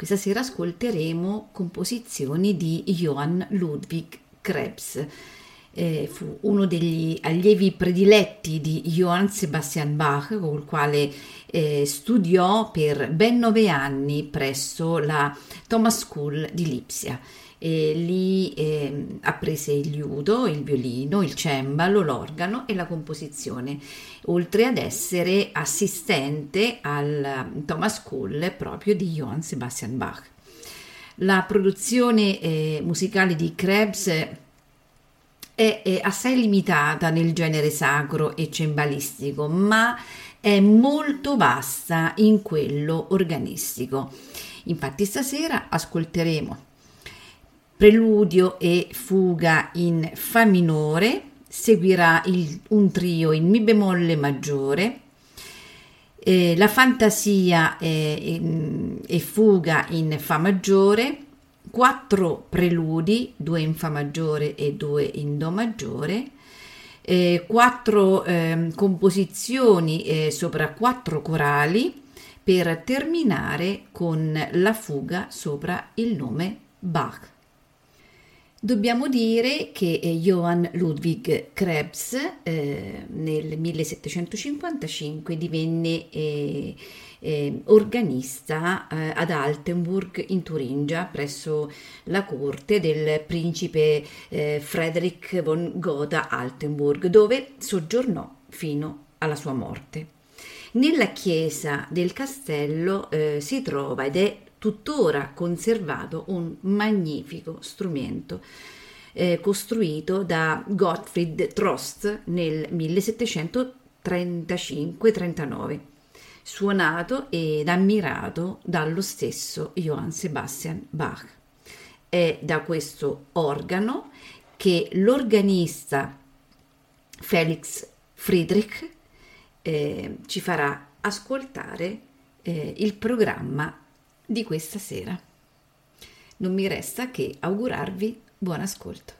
Questa sera ascolteremo composizioni di Johann Ludwig Krebs. Eh, fu uno degli allievi prediletti di Johann Sebastian Bach, con il quale eh, studiò per ben nove anni presso la Thomas School di Lipsia e lì eh, apprese il liudo, il violino, il cembalo, l'organo e la composizione, oltre ad essere assistente al Thomas School proprio di Johann Sebastian Bach. La produzione eh, musicale di Krebs è, è assai limitata nel genere sacro e cembalistico, ma è molto vasta in quello organistico. Infatti stasera ascolteremo preludio e fuga in Fa minore, seguirà il, un trio in Mi bemolle maggiore, eh, la fantasia e, e fuga in Fa maggiore, quattro preludi, due in Fa maggiore e due in Do maggiore, eh, quattro eh, composizioni eh, sopra quattro corali per terminare con la fuga sopra il nome Bach. Dobbiamo dire che eh, Johann Ludwig Krebs eh, nel 1755 divenne eh, eh, organista eh, ad Altenburg in Turingia presso la corte del principe eh, Friedrich von Gotha Altenburg dove soggiornò fino alla sua morte. Nella chiesa del castello si trova ed è tuttora conservato un magnifico strumento eh, costruito da Gottfried Trost nel 1735-39, suonato ed ammirato dallo stesso Johann Sebastian Bach. È da questo organo che l'organista Felix Friedrich eh, ci farà ascoltare eh, il programma di questa sera. Non mi resta che augurarvi buon ascolto.